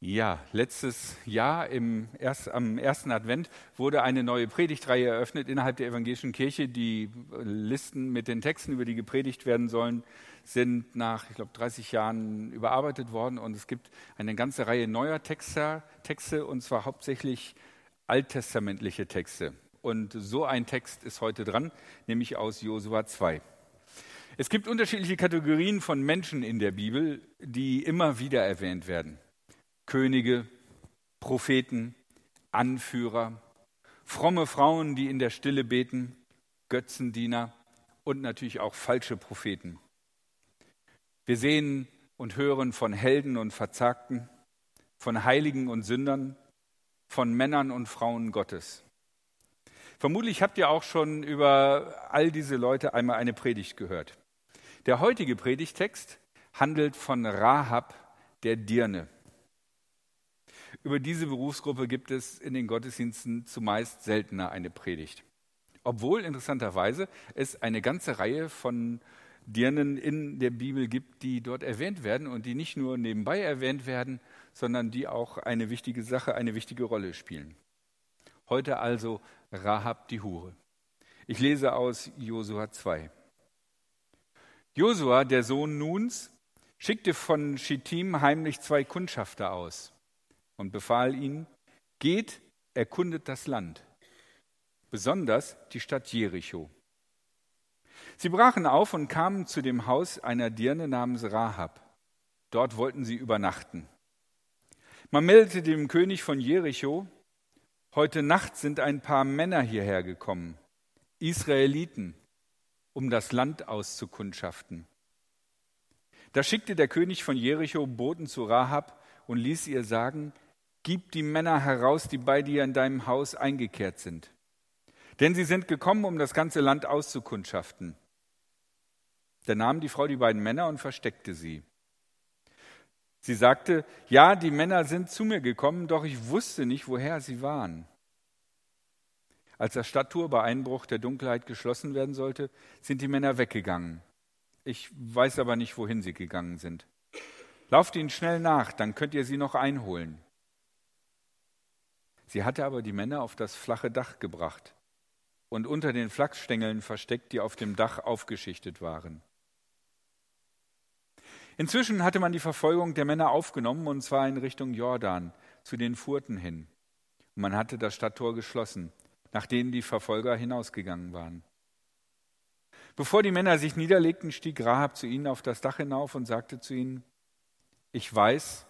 Ja, letztes Jahr im erst, am ersten Advent wurde eine neue Predigtreihe eröffnet innerhalb der evangelischen Kirche. Die Listen mit den Texten, über die gepredigt werden sollen, sind nach, ich glaube, 30 Jahren überarbeitet worden und es gibt eine ganze Reihe neuer Texte, Texte und zwar hauptsächlich alttestamentliche Texte. Und so ein Text ist heute dran, nämlich aus Josua 2. Es gibt unterschiedliche Kategorien von Menschen in der Bibel, die immer wieder erwähnt werden. Könige, Propheten, Anführer, fromme Frauen, die in der Stille beten, Götzendiener und natürlich auch falsche Propheten. Wir sehen und hören von Helden und Verzagten, von Heiligen und Sündern, von Männern und Frauen Gottes. Vermutlich habt ihr auch schon über all diese Leute einmal eine Predigt gehört. Der heutige Predigtext handelt von Rahab der Dirne. Über diese Berufsgruppe gibt es in den Gottesdiensten zumeist seltener eine Predigt. Obwohl interessanterweise es eine ganze Reihe von Dirnen in der Bibel gibt, die dort erwähnt werden und die nicht nur nebenbei erwähnt werden, sondern die auch eine wichtige Sache, eine wichtige Rolle spielen. Heute also Rahab die Hure. Ich lese aus Josua 2. Josua, der Sohn Nuns, schickte von Schittim heimlich zwei Kundschafter aus und befahl ihnen, geht, erkundet das Land, besonders die Stadt Jericho. Sie brachen auf und kamen zu dem Haus einer Dirne namens Rahab. Dort wollten sie übernachten. Man meldete dem König von Jericho, heute Nacht sind ein paar Männer hierher gekommen, Israeliten, um das Land auszukundschaften. Da schickte der König von Jericho Boten zu Rahab und ließ ihr sagen, Gib die Männer heraus, die bei dir in deinem Haus eingekehrt sind. Denn sie sind gekommen, um das ganze Land auszukundschaften. Da nahm die Frau die beiden Männer und versteckte sie. Sie sagte, ja, die Männer sind zu mir gekommen, doch ich wusste nicht, woher sie waren. Als das Stadttor bei Einbruch der Dunkelheit geschlossen werden sollte, sind die Männer weggegangen. Ich weiß aber nicht, wohin sie gegangen sind. Lauft ihnen schnell nach, dann könnt ihr sie noch einholen. Sie hatte aber die Männer auf das flache Dach gebracht und unter den Flachsstängeln versteckt, die auf dem Dach aufgeschichtet waren. Inzwischen hatte man die Verfolgung der Männer aufgenommen, und zwar in Richtung Jordan, zu den Furten hin. Und man hatte das Stadttor geschlossen, nachdem die Verfolger hinausgegangen waren. Bevor die Männer sich niederlegten, stieg Rahab zu ihnen auf das Dach hinauf und sagte zu ihnen, ich weiß,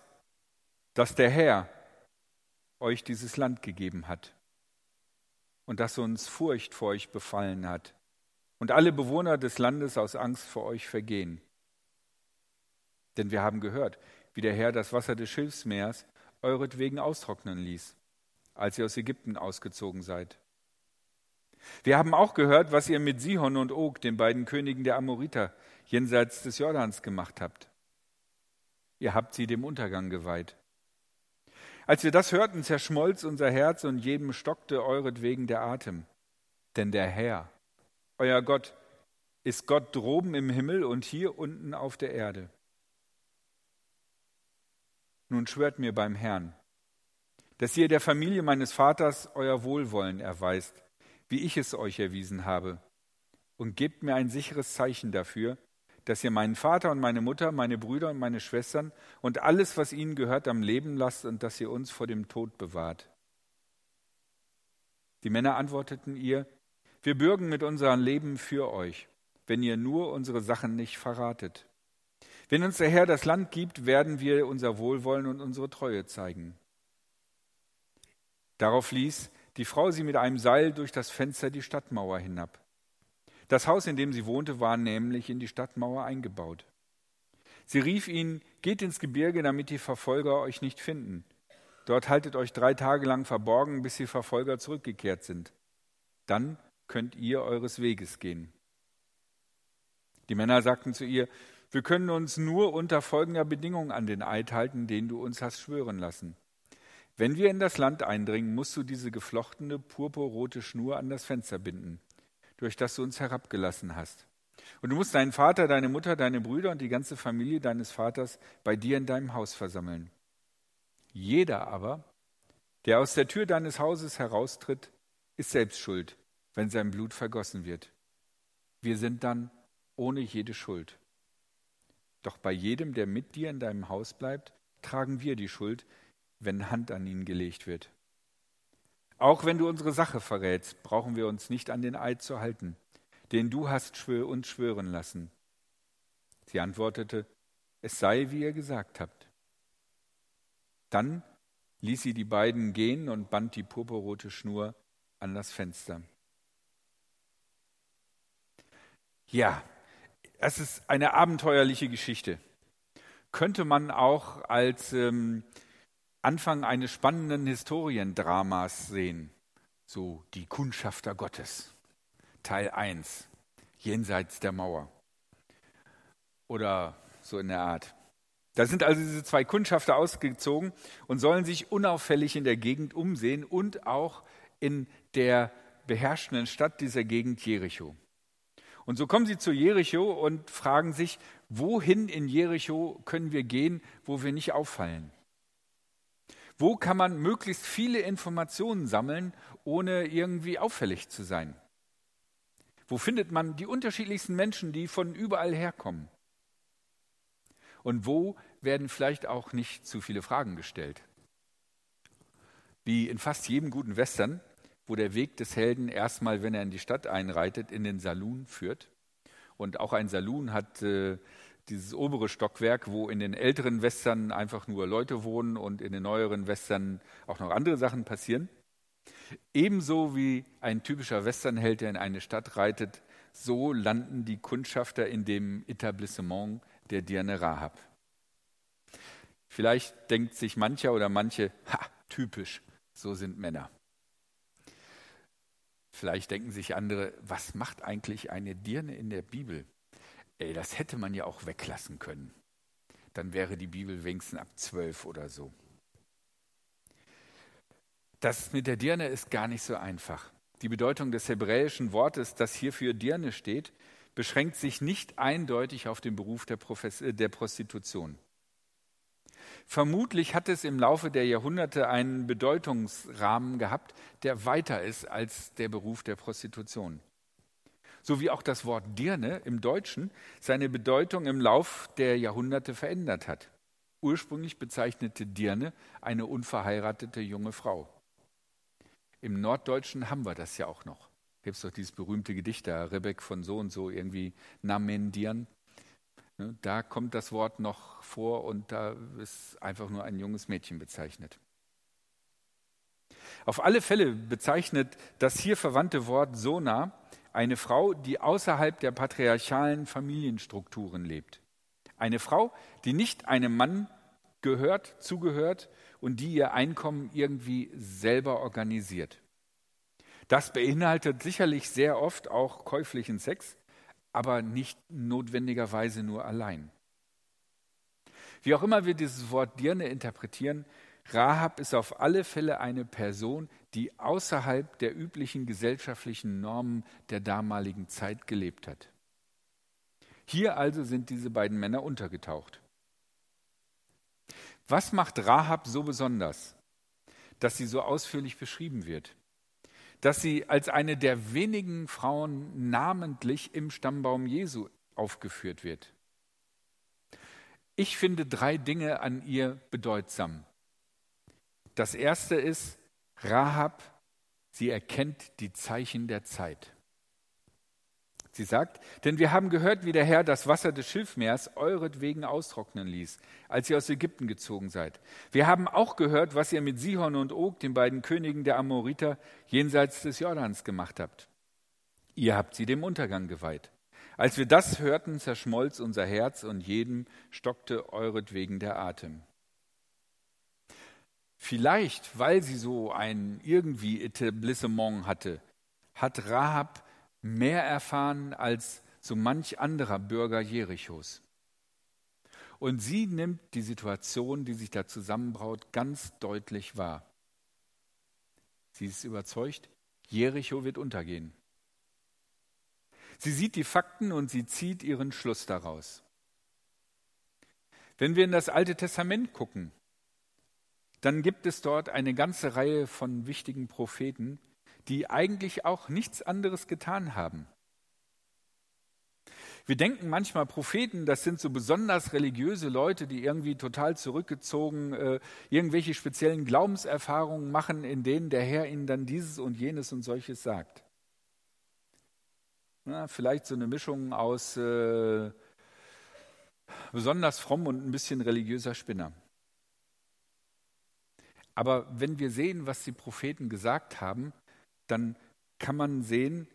dass der Herr, euch dieses Land gegeben hat und dass uns Furcht vor euch befallen hat und alle Bewohner des Landes aus Angst vor euch vergehen. Denn wir haben gehört, wie der Herr das Wasser des Schilfsmeers euretwegen austrocknen ließ, als ihr aus Ägypten ausgezogen seid. Wir haben auch gehört, was ihr mit Sihon und Og, den beiden Königen der Amoriter, jenseits des Jordans gemacht habt. Ihr habt sie dem Untergang geweiht. Als wir das hörten, zerschmolz unser Herz und jedem stockte euretwegen der Atem. Denn der Herr, euer Gott, ist Gott droben im Himmel und hier unten auf der Erde. Nun schwört mir beim Herrn, dass ihr der Familie meines Vaters euer Wohlwollen erweist, wie ich es euch erwiesen habe, und gebt mir ein sicheres Zeichen dafür, dass ihr meinen Vater und meine Mutter, meine Brüder und meine Schwestern und alles, was ihnen gehört, am Leben lasst und dass ihr uns vor dem Tod bewahrt. Die Männer antworteten ihr, wir bürgen mit unserem Leben für euch, wenn ihr nur unsere Sachen nicht verratet. Wenn uns der Herr das Land gibt, werden wir unser Wohlwollen und unsere Treue zeigen. Darauf ließ die Frau sie mit einem Seil durch das Fenster die Stadtmauer hinab. Das Haus, in dem sie wohnte, war nämlich in die Stadtmauer eingebaut. Sie rief ihnen, geht ins Gebirge, damit die Verfolger euch nicht finden. Dort haltet euch drei Tage lang verborgen, bis die Verfolger zurückgekehrt sind. Dann könnt ihr eures Weges gehen. Die Männer sagten zu ihr, wir können uns nur unter folgender Bedingung an den Eid halten, den du uns hast schwören lassen. Wenn wir in das Land eindringen, musst du diese geflochtene purpurrote Schnur an das Fenster binden durch das du uns herabgelassen hast. Und du musst deinen Vater, deine Mutter, deine Brüder und die ganze Familie deines Vaters bei dir in deinem Haus versammeln. Jeder aber, der aus der Tür deines Hauses heraustritt, ist selbst schuld, wenn sein Blut vergossen wird. Wir sind dann ohne jede Schuld. Doch bei jedem, der mit dir in deinem Haus bleibt, tragen wir die Schuld, wenn Hand an ihn gelegt wird. Auch wenn du unsere Sache verrätst, brauchen wir uns nicht an den Eid zu halten, den du hast schwör uns schwören lassen. Sie antwortete, es sei, wie ihr gesagt habt. Dann ließ sie die beiden gehen und band die purpurrote Schnur an das Fenster. Ja, es ist eine abenteuerliche Geschichte. Könnte man auch als ähm, Anfang eines spannenden Historiendramas sehen. So die Kundschafter Gottes, Teil 1, jenseits der Mauer. Oder so in der Art. Da sind also diese zwei Kundschafter ausgezogen und sollen sich unauffällig in der Gegend umsehen und auch in der beherrschenden Stadt dieser Gegend Jericho. Und so kommen sie zu Jericho und fragen sich, wohin in Jericho können wir gehen, wo wir nicht auffallen? Wo kann man möglichst viele Informationen sammeln, ohne irgendwie auffällig zu sein? Wo findet man die unterschiedlichsten Menschen, die von überall herkommen? Und wo werden vielleicht auch nicht zu viele Fragen gestellt? Wie in fast jedem guten Western, wo der Weg des Helden erstmal, wenn er in die Stadt einreitet, in den Saloon führt. Und auch ein Saloon hat äh, dieses obere Stockwerk, wo in den älteren Western einfach nur Leute wohnen und in den neueren Western auch noch andere Sachen passieren. Ebenso wie ein typischer Westernheld, der in eine Stadt reitet, so landen die Kundschafter in dem Etablissement der Dirne Rahab. Vielleicht denkt sich mancher oder manche, ha, typisch, so sind Männer. Vielleicht denken sich andere, was macht eigentlich eine Dirne in der Bibel? Ey, das hätte man ja auch weglassen können. Dann wäre die Bibel wenigstens ab zwölf oder so. Das mit der Dirne ist gar nicht so einfach. Die Bedeutung des hebräischen Wortes, das hier für Dirne steht, beschränkt sich nicht eindeutig auf den Beruf der, Profes äh, der Prostitution. Vermutlich hat es im Laufe der Jahrhunderte einen Bedeutungsrahmen gehabt, der weiter ist als der Beruf der Prostitution so wie auch das Wort Dirne im Deutschen seine Bedeutung im Lauf der Jahrhunderte verändert hat. Ursprünglich bezeichnete Dirne eine unverheiratete junge Frau. Im Norddeutschen haben wir das ja auch noch. Gibt es doch dieses berühmte Gedicht da, Rebek von so und so, irgendwie Namendieren. Ne, da kommt das Wort noch vor und da ist einfach nur ein junges Mädchen bezeichnet. Auf alle Fälle bezeichnet das hier verwandte Wort Sona eine Frau, die außerhalb der patriarchalen Familienstrukturen lebt. Eine Frau, die nicht einem Mann gehört, zugehört und die ihr Einkommen irgendwie selber organisiert. Das beinhaltet sicherlich sehr oft auch käuflichen Sex, aber nicht notwendigerweise nur allein. Wie auch immer wir dieses Wort Dirne interpretieren, Rahab ist auf alle Fälle eine Person, die außerhalb der üblichen gesellschaftlichen Normen der damaligen Zeit gelebt hat. Hier also sind diese beiden Männer untergetaucht. Was macht Rahab so besonders, dass sie so ausführlich beschrieben wird? Dass sie als eine der wenigen Frauen namentlich im Stammbaum Jesu aufgeführt wird? Ich finde drei Dinge an ihr bedeutsam. Das erste ist, Rahab, sie erkennt die Zeichen der Zeit. Sie sagt, denn wir haben gehört, wie der Herr das Wasser des Schilfmeers euretwegen austrocknen ließ, als ihr aus Ägypten gezogen seid. Wir haben auch gehört, was ihr mit Sihon und Og, den beiden Königen der Amoriter, jenseits des Jordans gemacht habt. Ihr habt sie dem Untergang geweiht. Als wir das hörten, zerschmolz unser Herz und jedem stockte euretwegen der Atem. Vielleicht, weil sie so ein irgendwie Etablissement hatte, hat Rahab mehr erfahren als so manch anderer Bürger Jerichos. Und sie nimmt die Situation, die sich da zusammenbraut, ganz deutlich wahr. Sie ist überzeugt, Jericho wird untergehen. Sie sieht die Fakten und sie zieht ihren Schluss daraus. Wenn wir in das Alte Testament gucken, dann gibt es dort eine ganze Reihe von wichtigen Propheten, die eigentlich auch nichts anderes getan haben. Wir denken manchmal, Propheten, das sind so besonders religiöse Leute, die irgendwie total zurückgezogen äh, irgendwelche speziellen Glaubenserfahrungen machen, in denen der Herr ihnen dann dieses und jenes und solches sagt. Na, vielleicht so eine Mischung aus äh, besonders fromm und ein bisschen religiöser Spinner. Aber wenn wir sehen, was die Propheten gesagt haben, dann kann man sehen,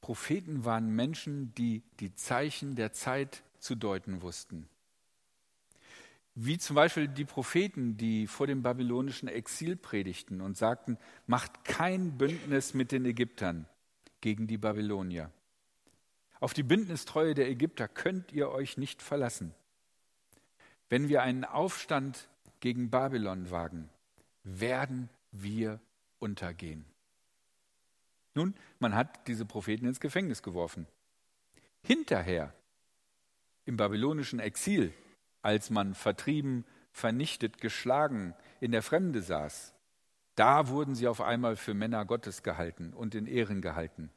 Propheten waren Menschen, die die Zeichen der Zeit zu deuten wussten. Wie zum Beispiel die Propheten, die vor dem babylonischen Exil predigten und sagten, macht kein Bündnis mit den Ägyptern gegen die Babylonier. Auf die Bündnistreue der Ägypter könnt ihr euch nicht verlassen. Wenn wir einen Aufstand gegen Babylon wagen, werden wir untergehen. Nun, man hat diese Propheten ins Gefängnis geworfen. Hinterher, im babylonischen Exil, als man vertrieben, vernichtet, geschlagen in der Fremde saß, da wurden sie auf einmal für Männer Gottes gehalten und in Ehren gehalten.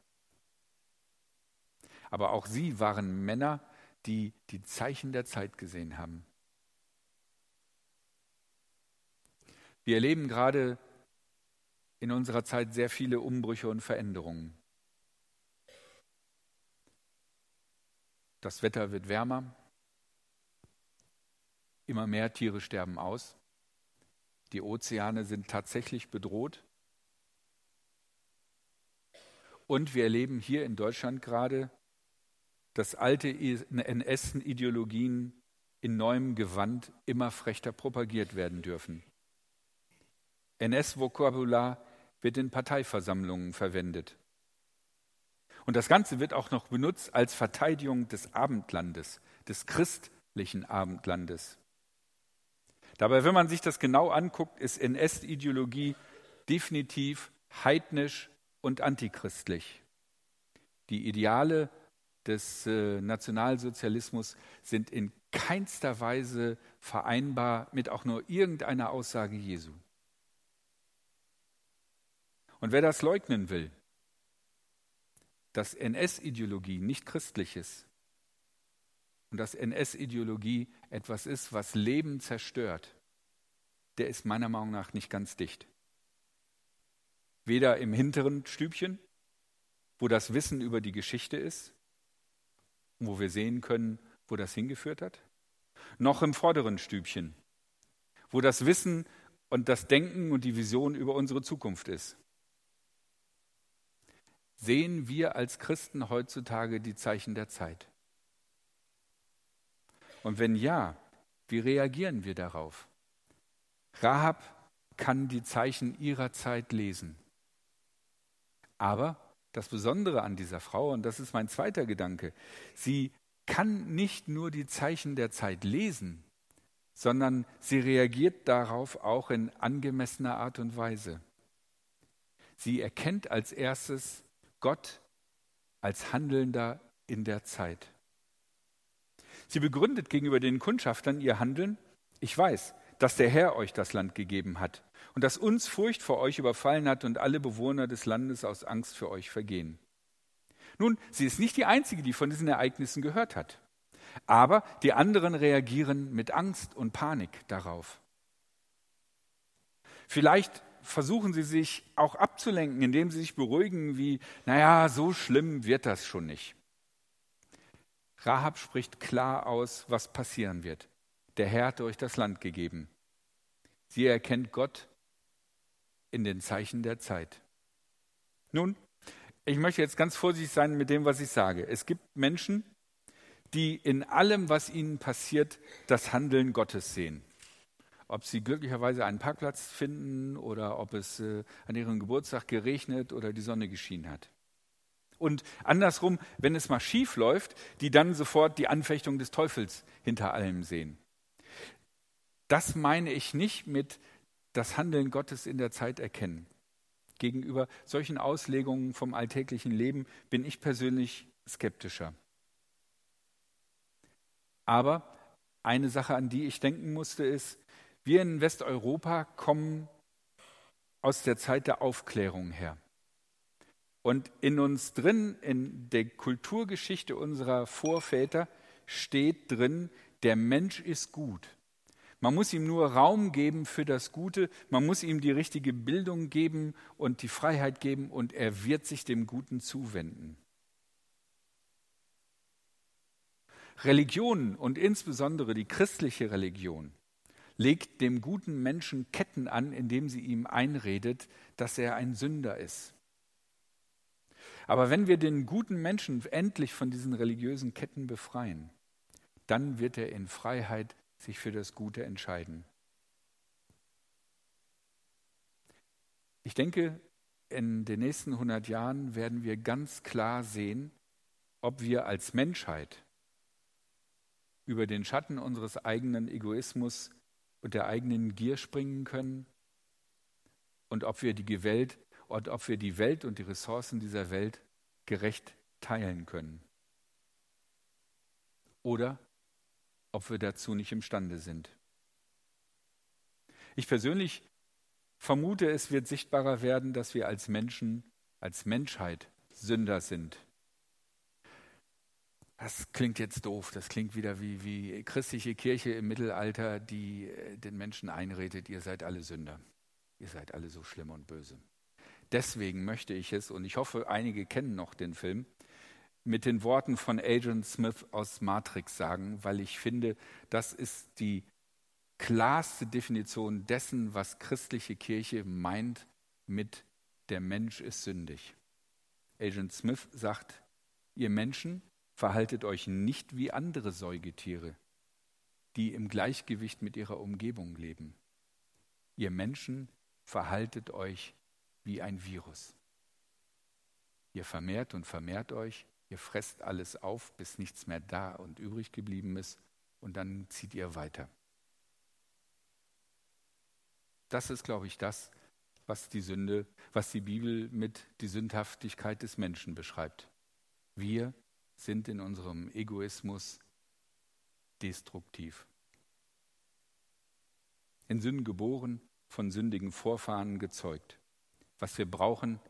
Aber auch sie waren Männer, die die Zeichen der Zeit gesehen haben. Wir erleben gerade in unserer Zeit sehr viele Umbrüche und Veränderungen. Das Wetter wird wärmer, immer mehr Tiere sterben aus, die Ozeane sind tatsächlich bedroht und wir erleben hier in Deutschland gerade, dass alte NS-Ideologien in neuem Gewand immer frechter propagiert werden dürfen. NS-Vokabular wird in Parteiversammlungen verwendet. Und das Ganze wird auch noch benutzt als Verteidigung des Abendlandes, des christlichen Abendlandes. Dabei, wenn man sich das genau anguckt, ist NS-Ideologie definitiv heidnisch und antichristlich. Die Ideale des äh, Nationalsozialismus sind in keinster Weise vereinbar mit auch nur irgendeiner Aussage Jesu. Und wer das leugnen will, dass NS-Ideologie nicht christlich ist und dass NS-Ideologie etwas ist, was Leben zerstört, der ist meiner Meinung nach nicht ganz dicht. Weder im hinteren Stübchen, wo das Wissen über die Geschichte ist, wo wir sehen können, wo das hingeführt hat, noch im vorderen Stübchen, wo das Wissen und das Denken und die Vision über unsere Zukunft ist. Sehen wir als Christen heutzutage die Zeichen der Zeit? Und wenn ja, wie reagieren wir darauf? Rahab kann die Zeichen ihrer Zeit lesen. Aber das Besondere an dieser Frau, und das ist mein zweiter Gedanke, sie kann nicht nur die Zeichen der Zeit lesen, sondern sie reagiert darauf auch in angemessener Art und Weise. Sie erkennt als erstes Gott als Handelnder in der Zeit. Sie begründet gegenüber den Kundschaftern ihr Handeln, ich weiß, dass der Herr euch das Land gegeben hat und dass uns Furcht vor euch überfallen hat und alle Bewohner des Landes aus Angst für euch vergehen. Nun, sie ist nicht die Einzige, die von diesen Ereignissen gehört hat. Aber die anderen reagieren mit Angst und Panik darauf. Vielleicht versuchen sie sich auch abzulenken, indem sie sich beruhigen, wie, naja, so schlimm wird das schon nicht. Rahab spricht klar aus, was passieren wird. Der Herr hat euch das Land gegeben. Sie erkennt Gott in den Zeichen der Zeit. Nun, ich möchte jetzt ganz vorsichtig sein mit dem, was ich sage. Es gibt Menschen, die in allem, was ihnen passiert, das Handeln Gottes sehen ob sie glücklicherweise einen Parkplatz finden oder ob es äh, an ihrem Geburtstag geregnet oder die Sonne geschienen hat. Und andersrum, wenn es mal schief läuft, die dann sofort die Anfechtung des Teufels hinter allem sehen. Das meine ich nicht mit das Handeln Gottes in der Zeit erkennen. Gegenüber solchen Auslegungen vom alltäglichen Leben bin ich persönlich skeptischer. Aber eine Sache, an die ich denken musste, ist, Wir in Westeuropa kommen aus der Zeit der Aufklärung her. Und in uns drin, in der Kulturgeschichte unserer Vorväter, steht drin, der Mensch ist gut. Man muss ihm nur Raum geben für das Gute, man muss ihm die richtige Bildung geben und die Freiheit geben und er wird sich dem Guten zuwenden. Religionen und insbesondere die christliche Religion legt dem guten Menschen Ketten an, indem sie ihm einredet, dass er ein Sünder ist. Aber wenn wir den guten Menschen endlich von diesen religiösen Ketten befreien, dann wird er in Freiheit sich für das Gute entscheiden. Ich denke, in den nächsten 100 Jahren werden wir ganz klar sehen, ob wir als Menschheit über den Schatten unseres eigenen Egoismus und der eigenen Gier springen können und ob wir die Welt und ob wir die Welt und die Ressourcen dieser Welt gerecht teilen können. Oder ob wir dazu nicht imstande sind. Ich persönlich vermute, es wird sichtbarer werden, dass wir als Menschen, als Menschheit Sünder sind. Das klingt jetzt doof, das klingt wieder wie, wie christliche Kirche im Mittelalter, die äh, den Menschen einredet, ihr seid alle Sünder, ihr seid alle so schlimm und böse. Deswegen möchte ich es, und ich hoffe, einige kennen noch den Film, mit den Worten von Agent Smith aus Matrix sagen, weil ich finde, das ist die klarste Definition dessen, was christliche Kirche meint mit der Mensch ist sündig. Agent Smith sagt, ihr Menschen verhaltet euch nicht wie andere Säugetiere, die im Gleichgewicht mit ihrer Umgebung leben. Ihr Menschen verhaltet euch wie ein Virus. Ihr vermehrt und vermehrt euch, ihr fresst alles auf, bis nichts mehr da und übrig geblieben ist, und dann zieht ihr weiter. Das ist, glaube ich, das, was die Sünde, was die Bibel mit die Sündhaftigkeit des Menschen beschreibt. Wir sind in unserem Egoismus destruktiv. In Sünden geboren, von sündigen Vorfahren gezeugt. Was wir brauchen,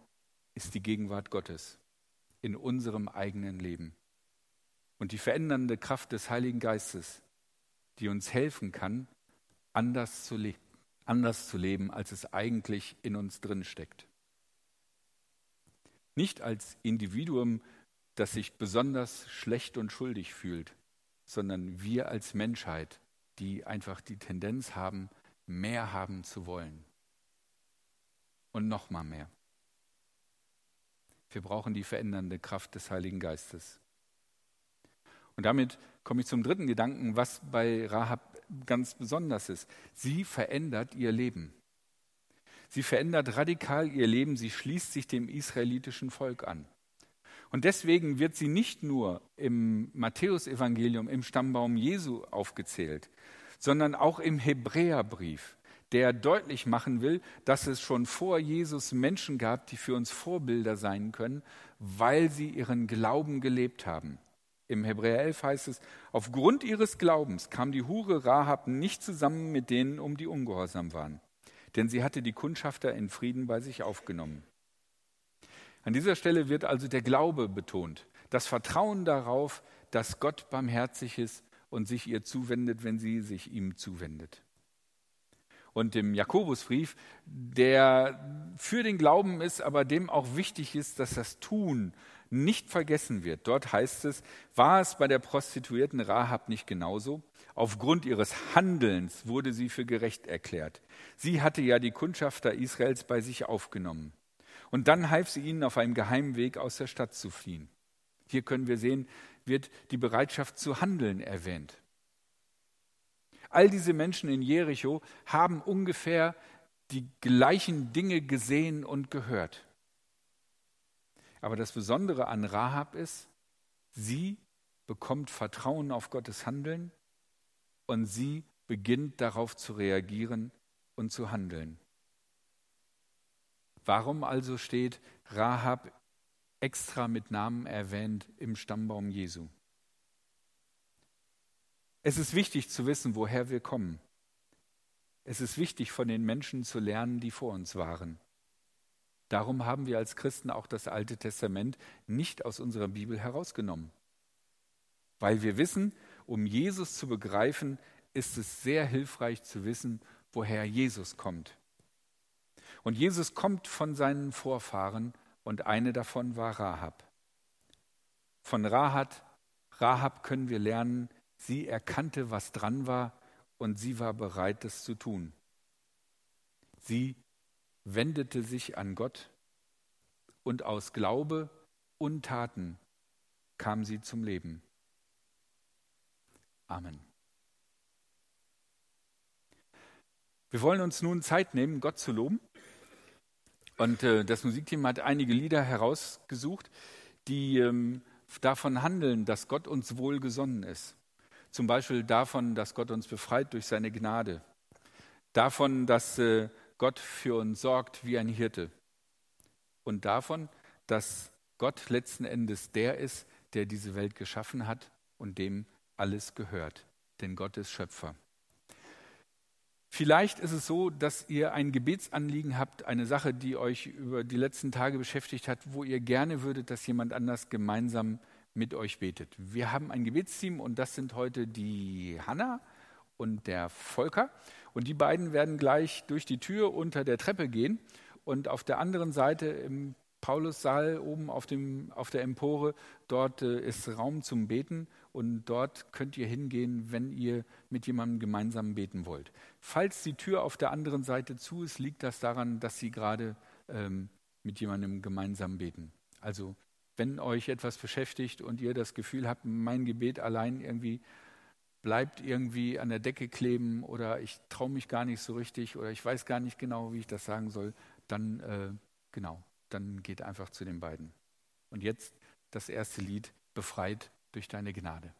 ist die Gegenwart Gottes in unserem eigenen Leben und die verändernde Kraft des Heiligen Geistes, die uns helfen kann, anders zu, le anders zu leben, als es eigentlich in uns drin steckt. Nicht als Individuum, das sich besonders schlecht und schuldig fühlt, sondern wir als Menschheit, die einfach die Tendenz haben, mehr haben zu wollen und noch mal mehr. Wir brauchen die verändernde Kraft des Heiligen Geistes. Und damit komme ich zum dritten Gedanken, was bei Rahab ganz besonders ist. Sie verändert ihr Leben. Sie verändert radikal ihr Leben. Sie schließt sich dem israelitischen Volk an. Und deswegen wird sie nicht nur im Matthäusevangelium im Stammbaum Jesu aufgezählt, sondern auch im Hebräerbrief der deutlich machen will, dass es schon vor Jesus Menschen gab, die für uns Vorbilder sein können, weil sie ihren Glauben gelebt haben. Im Hebräer 11 heißt es, aufgrund ihres Glaubens kam die Hure Rahab nicht zusammen mit denen, um die ungehorsam waren, denn sie hatte die Kundschafter in Frieden bei sich aufgenommen. An dieser Stelle wird also der Glaube betont, das Vertrauen darauf, dass Gott barmherzig ist und sich ihr zuwendet, wenn sie sich ihm zuwendet und dem Jakobusbrief, der für den Glauben ist, aber dem auch wichtig ist, dass das Tun nicht vergessen wird. Dort heißt es, war es bei der Prostituierten Rahab nicht genauso? Aufgrund ihres Handelns wurde sie für gerecht erklärt. Sie hatte ja die Kundschafter Israels bei sich aufgenommen. Und dann half sie ihnen auf einem geheimen Weg aus der Stadt zu fliehen. Hier können wir sehen, wird die Bereitschaft zu handeln erwähnt. All diese Menschen in Jericho haben ungefähr die gleichen Dinge gesehen und gehört. Aber das Besondere an Rahab ist, sie bekommt Vertrauen auf Gottes Handeln und sie beginnt darauf zu reagieren und zu handeln. Warum also steht Rahab extra mit Namen erwähnt im Stammbaum Jesu? Es ist wichtig zu wissen, woher wir kommen. Es ist wichtig, von den Menschen zu lernen, die vor uns waren. Darum haben wir als Christen auch das Alte Testament nicht aus unserer Bibel herausgenommen. Weil wir wissen, um Jesus zu begreifen, ist es sehr hilfreich zu wissen, woher Jesus kommt. Und Jesus kommt von seinen Vorfahren und eine davon war Rahab. Von Rahab, Rahab können wir lernen, sie erkannte, was dran war und sie war bereit, das zu tun. Sie wendete sich an Gott und aus Glaube und Taten kam sie zum Leben. Amen. Wir wollen uns nun Zeit nehmen, Gott zu loben. Und äh, das Musikteam hat einige Lieder herausgesucht, die ähm, davon handeln, dass Gott uns wohlgesonnen ist. Zum Beispiel davon, dass Gott uns befreit durch seine Gnade. Davon, dass äh, Gott für uns sorgt wie ein Hirte. Und davon, dass Gott letzten Endes der ist, der diese Welt geschaffen hat und dem alles gehört. Denn Gott ist Schöpfer. Vielleicht ist es so, dass ihr ein Gebetsanliegen habt, eine Sache, die euch über die letzten Tage beschäftigt hat, wo ihr gerne würdet, dass jemand anders gemeinsam mit euch betet. Wir haben ein Gebetsteam und das sind heute die Hanna und der Volker. Und die beiden werden gleich durch die Tür unter der Treppe gehen und auf der anderen Seite im Paulussaal oben auf, dem, auf der Empore, dort äh, ist Raum zum Beten und dort könnt ihr hingehen, wenn ihr mit jemandem gemeinsam beten wollt. Falls die Tür auf der anderen Seite zu ist, liegt das daran, dass sie gerade ähm, mit jemandem gemeinsam beten. Also wenn euch etwas beschäftigt und ihr das Gefühl habt, mein Gebet allein irgendwie bleibt irgendwie an der Decke kleben oder ich traue mich gar nicht so richtig oder ich weiß gar nicht genau, wie ich das sagen soll, dann äh, genau, dann geht einfach zu den beiden. Und jetzt das erste Lied, befreit durch deine Gnade.